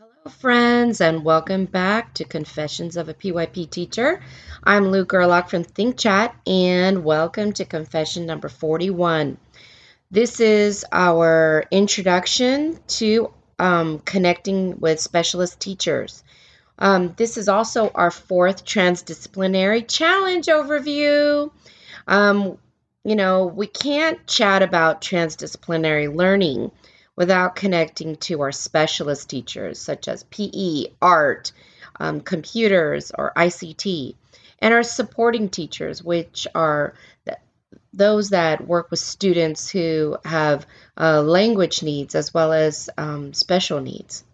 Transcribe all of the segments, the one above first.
Hello, friends, and welcome back to Confessions of a PYP Teacher. I'm Lou Gerlach from Think Chat, and welcome to confession number 41. This is our introduction to um, connecting with specialist teachers. Um, this is also our fourth transdisciplinary challenge overview. Um, you know, we can't chat about transdisciplinary learning without connecting to our specialist teachers such as PE, art, um, computers, or ICT, and our supporting teachers, which are those that work with students who have uh, language needs as well as um, special needs.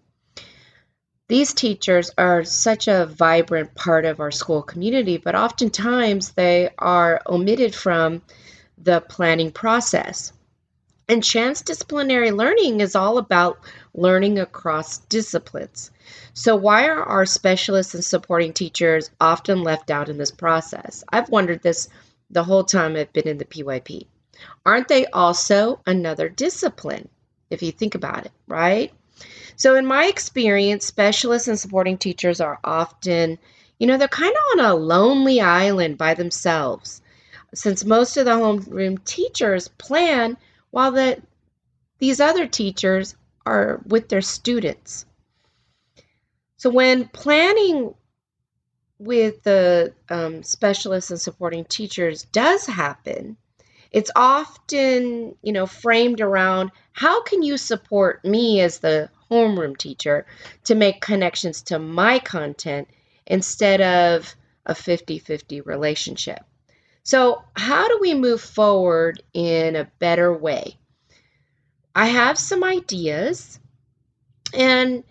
These teachers are such a vibrant part of our school community, but oftentimes they are omitted from the planning process. And transdisciplinary learning is all about learning across disciplines. So, why are our specialists and supporting teachers often left out in this process? I've wondered this the whole time I've been in the PYP. Aren't they also another discipline, if you think about it, right? So, in my experience, specialists and supporting teachers are often, you know, they're kind of on a lonely island by themselves, since most of the homeroom teachers plan while the, these other teachers are with their students. So when planning with the um, specialists and supporting teachers does happen, it's often you know framed around how can you support me as the homeroom teacher to make connections to my content instead of a 50-50 relationship so, how do we move forward in a better way? I have some ideas, and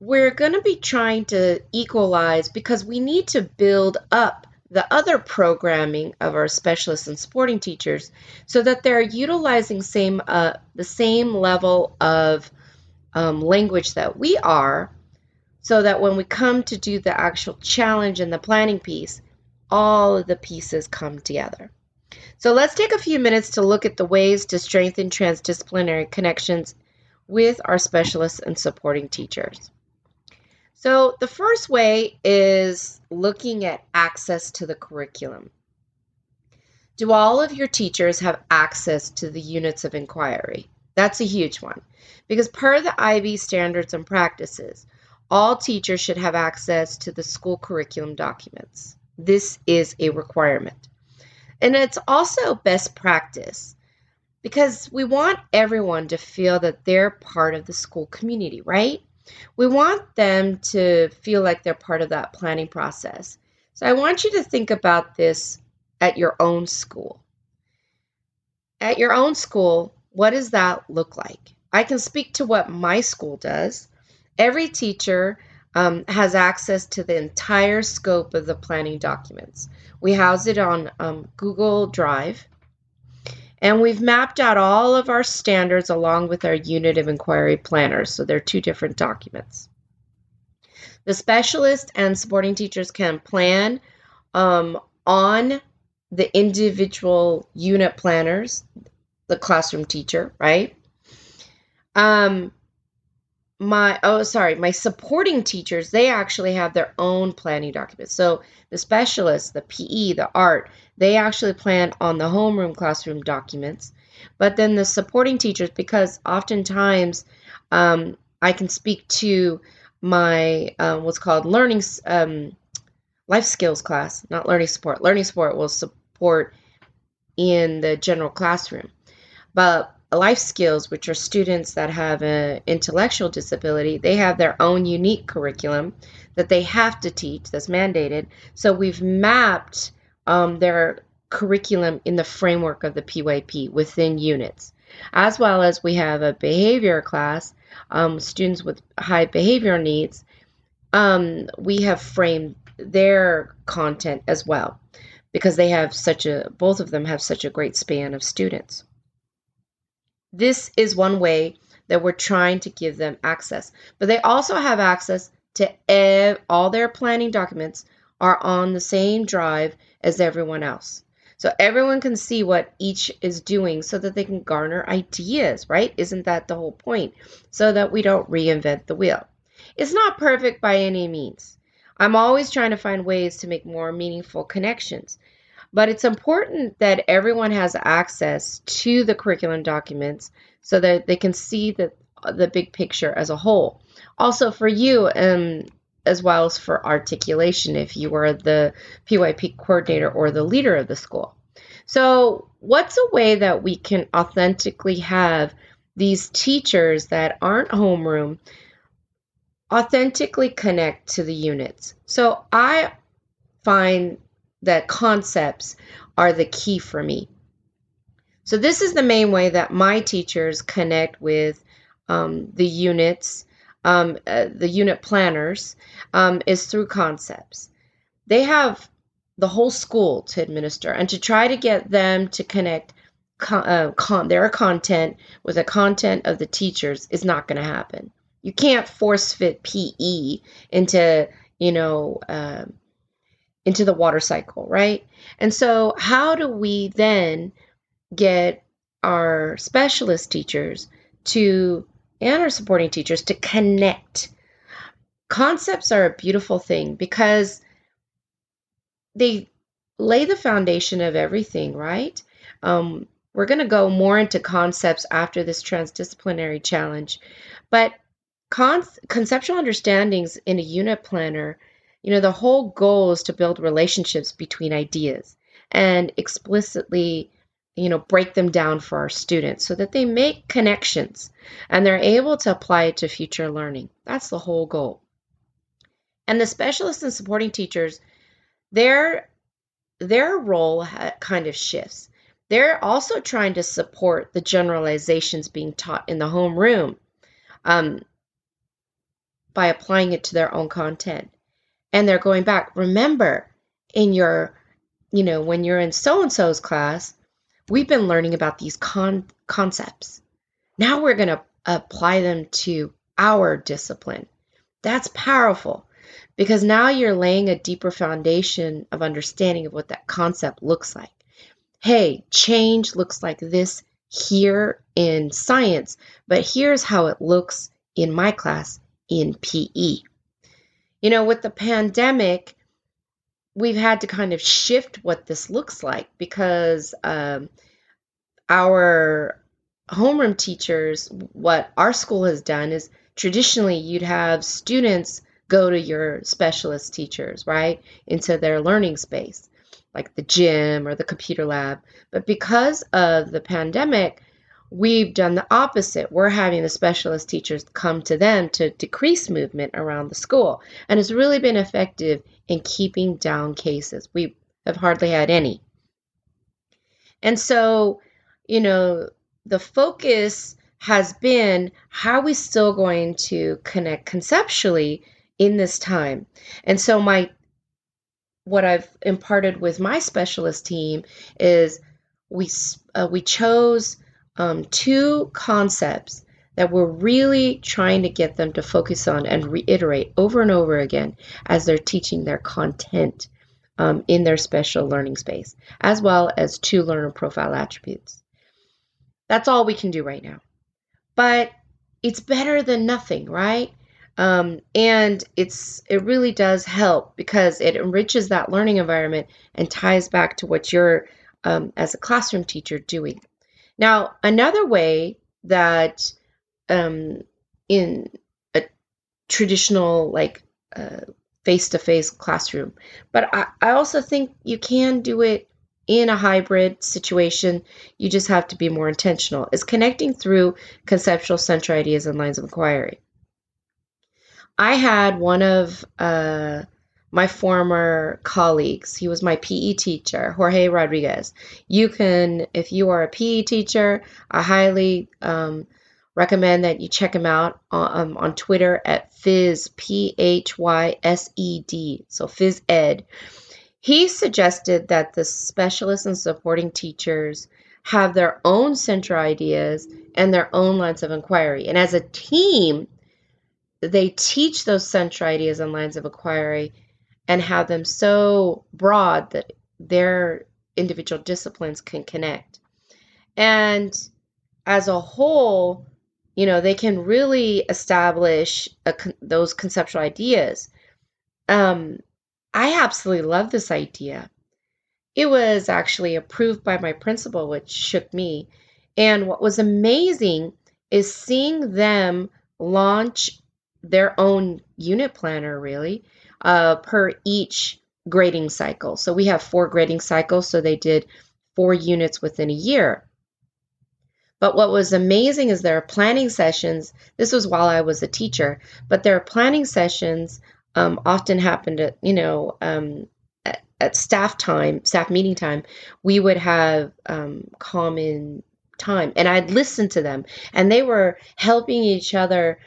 we're going to be trying to equalize because we need to build up the other programming of our specialists and supporting teachers so that they're utilizing same uh, the same level of um, language that we are so that when we come to do the actual challenge and the planning piece all of the pieces come together. So let's take a few minutes to look at the ways to strengthen transdisciplinary connections with our specialists and supporting teachers. So the first way is looking at access to the curriculum. Do all of your teachers have access to the units of inquiry? That's a huge one. Because per the IB standards and practices, all teachers should have access to the school curriculum documents. This is a requirement. And it's also best practice because we want everyone to feel that they're part of the school community, right? We want them to feel like they're part of that planning process. So I want you to think about this at your own school. At your own school, what does that look like? I can speak to what my school does. Every teacher um, has access to the entire scope of the planning documents. We house it on um, Google Drive, and we've mapped out all of our standards along with our unit of inquiry planners. So they're two different documents. The specialist and supporting teachers can plan um, on the individual unit planners, the classroom teacher, right? Um, my oh sorry my supporting teachers they actually have their own planning documents. So the specialists the pe the art they actually plan on the homeroom classroom documents. But then the supporting teachers because oftentimes um, i can speak to my uh, what's called learning um, life skills class not learning support. Learning support will support in the general classroom. But life skills, which are students that have an intellectual disability, they have their own unique curriculum that they have to teach that's mandated. So we've mapped um, their curriculum in the framework of the PYP within units, as well as we have a behavior class, um, students with high behavior needs. Um, we have framed their content as well because they have such a both of them have such a great span of students. This is one way that we're trying to give them access. But they also have access to ev- all their planning documents are on the same drive as everyone else. So everyone can see what each is doing so that they can garner ideas, right? Isn't that the whole point? So that we don't reinvent the wheel. It's not perfect by any means. I'm always trying to find ways to make more meaningful connections. But it's important that everyone has access to the curriculum documents so that they can see the, the big picture as a whole. Also, for you, um, as well as for articulation, if you are the PYP coordinator or the leader of the school. So, what's a way that we can authentically have these teachers that aren't homeroom authentically connect to the units? So, I find that concepts are the key for me. So, this is the main way that my teachers connect with um, the units, um, uh, the unit planners, um, is through concepts. They have the whole school to administer and to try to get them to connect con- uh, con- their content with the content of the teachers is not going to happen. You can't force fit PE into, you know, uh, into the water cycle, right? And so, how do we then get our specialist teachers to and our supporting teachers to connect? Concepts are a beautiful thing because they lay the foundation of everything, right? Um, we're going to go more into concepts after this transdisciplinary challenge, but con- conceptual understandings in a unit planner you know, the whole goal is to build relationships between ideas and explicitly, you know, break them down for our students so that they make connections and they're able to apply it to future learning. That's the whole goal. And the specialists and supporting teachers, their their role kind of shifts. They're also trying to support the generalizations being taught in the homeroom um, by applying it to their own content and they're going back. Remember, in your, you know, when you're in so and so's class, we've been learning about these con- concepts. Now we're going to apply them to our discipline. That's powerful because now you're laying a deeper foundation of understanding of what that concept looks like. Hey, change looks like this here in science, but here's how it looks in my class in PE. You know, with the pandemic, we've had to kind of shift what this looks like because um, our homeroom teachers, what our school has done is traditionally you'd have students go to your specialist teachers, right, into their learning space, like the gym or the computer lab. But because of the pandemic, We've done the opposite. We're having the specialist teachers come to them to decrease movement around the school. And it's really been effective in keeping down cases. We have hardly had any. And so, you know, the focus has been how are we still going to connect conceptually in this time? And so my what I've imparted with my specialist team is we uh, we chose um, two concepts that we're really trying to get them to focus on and reiterate over and over again as they're teaching their content um, in their special learning space, as well as two learner profile attributes. That's all we can do right now. But it's better than nothing, right? Um, and it's it really does help because it enriches that learning environment and ties back to what you're um, as a classroom teacher doing. Now, another way that um, in a traditional, like, face to face classroom, but I, I also think you can do it in a hybrid situation. You just have to be more intentional, is connecting through conceptual central ideas and lines of inquiry. I had one of uh, my former colleagues. He was my PE teacher, Jorge Rodriguez. You can, if you are a PE teacher, I highly um, recommend that you check him out on, um, on Twitter at Phys, P H Y S E D, so Phys Ed. He suggested that the specialists and supporting teachers have their own central ideas and their own lines of inquiry. And as a team, they teach those central ideas and lines of inquiry and have them so broad that their individual disciplines can connect. And as a whole, you know, they can really establish a, those conceptual ideas. Um, I absolutely love this idea. It was actually approved by my principal, which shook me. And what was amazing is seeing them launch their own unit planner, really, uh, per each grading cycle. So we have four grading cycles, so they did four units within a year. But what was amazing is their planning sessions. This was while I was a teacher, but their planning sessions um, often happened at, you know, um, at, staff time, staff meeting time. We would have um, common time, and I'd listen to them, and they were helping each other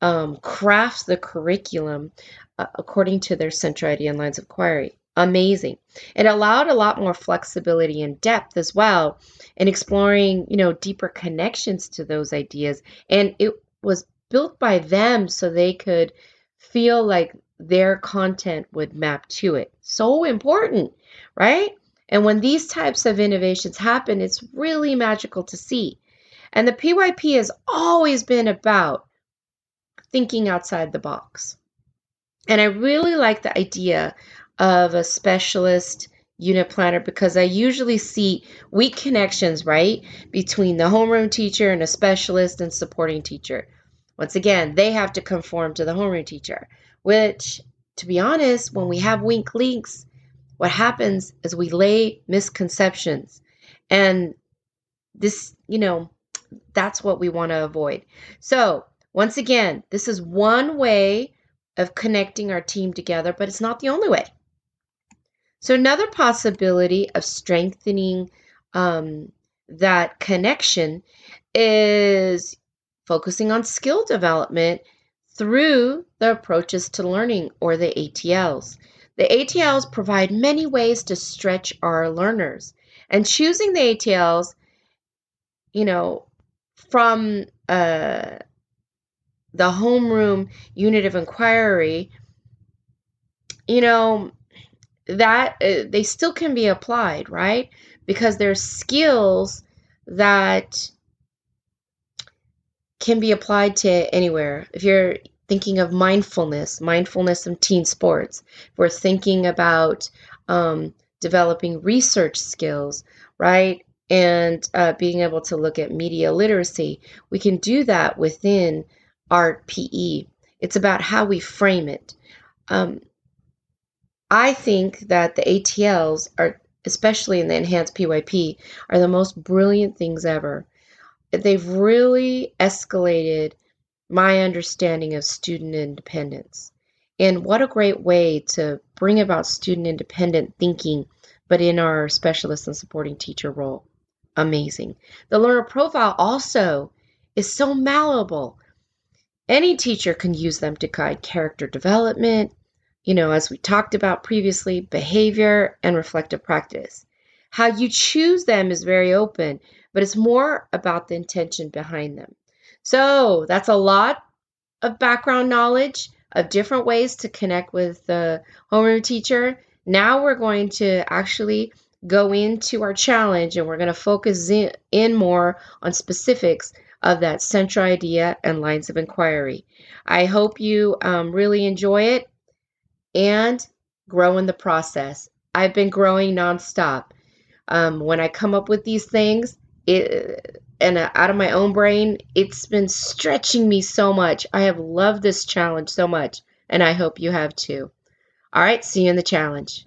um, craft the curriculum uh, according to their central idea and lines of inquiry. Amazing. It allowed a lot more flexibility and depth as well in exploring, you know, deeper connections to those ideas. And it was built by them so they could feel like their content would map to it. So important, right? And when these types of innovations happen, it's really magical to see. And the PYP has always been about thinking outside the box. And I really like the idea of a specialist unit planner because I usually see weak connections, right, between the homeroom teacher and a specialist and supporting teacher. Once again, they have to conform to the homeroom teacher, which, to be honest, when we have weak links, what happens is we lay misconceptions. And this, you know, that's what we want to avoid. So, once again, this is one way of connecting our team together, but it's not the only way. So, another possibility of strengthening um, that connection is focusing on skill development through the approaches to learning or the ATLs. The ATLs provide many ways to stretch our learners, and choosing the ATLs, you know, from uh, the homeroom unit of inquiry, you know, that uh, they still can be applied, right? Because there's skills that can be applied to anywhere. If you're thinking of mindfulness, mindfulness in teen sports, if we're thinking about um, developing research skills, right? And uh, being able to look at media literacy, we can do that within art PE. It's about how we frame it. Um, I think that the ATLs are, especially in the enhanced PYP, are the most brilliant things ever. They've really escalated my understanding of student independence. And what a great way to bring about student independent thinking, but in our specialist and supporting teacher role. Amazing. The learner profile also is so malleable. Any teacher can use them to guide character development, you know, as we talked about previously, behavior and reflective practice. How you choose them is very open, but it's more about the intention behind them. So that's a lot of background knowledge of different ways to connect with the homeroom teacher. Now we're going to actually go into our challenge and we're going to focus in, in more on specifics of that central idea and lines of inquiry. I hope you um, really enjoy it and grow in the process. I've been growing nonstop. Um, when I come up with these things, it and uh, out of my own brain, it's been stretching me so much. I have loved this challenge so much, and I hope you have too. All right, see you in the challenge.